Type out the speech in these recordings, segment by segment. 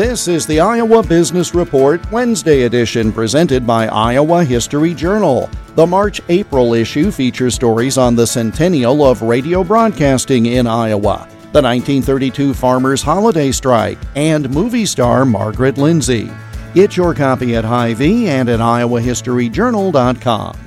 This is the Iowa Business Report Wednesday edition presented by Iowa History Journal. The March April issue features stories on the centennial of radio broadcasting in Iowa, the 1932 Farmers Holiday Strike, and movie star Margaret Lindsay. Get your copy at Hy-Vee and at iowahistoryjournal.com.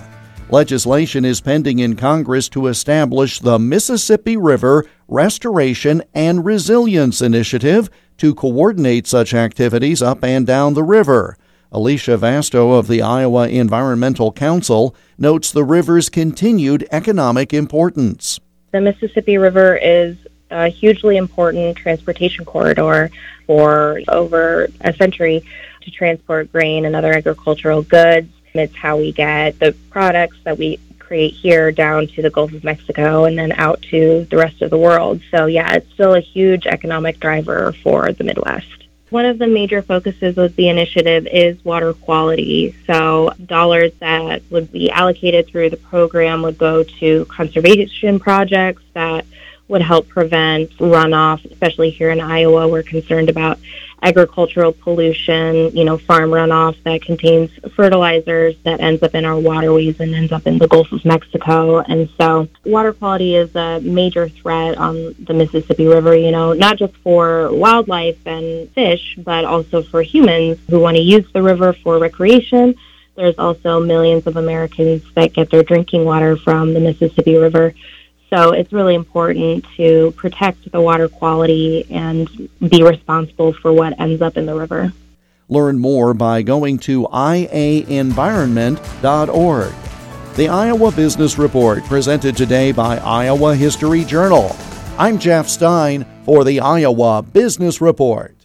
Legislation is pending in Congress to establish the Mississippi River Restoration and Resilience Initiative to coordinate such activities up and down the river. Alicia Vasto of the Iowa Environmental Council notes the river's continued economic importance. The Mississippi River is a hugely important transportation corridor for over a century to transport grain and other agricultural goods. It's how we get the products that we create here down to the Gulf of Mexico and then out to the rest of the world. So, yeah, it's still a huge economic driver for the Midwest. One of the major focuses of the initiative is water quality. So, dollars that would be allocated through the program would go to conservation projects that would help prevent runoff, especially here in Iowa. We're concerned about agricultural pollution, you know, farm runoff that contains fertilizers that ends up in our waterways and ends up in the Gulf of Mexico. And so water quality is a major threat on the Mississippi River, you know, not just for wildlife and fish, but also for humans who want to use the river for recreation. There's also millions of Americans that get their drinking water from the Mississippi River. So it's really important to protect the water quality and be responsible for what ends up in the river. Learn more by going to iaenvironment.org. The Iowa Business Report presented today by Iowa History Journal. I'm Jeff Stein for the Iowa Business Report.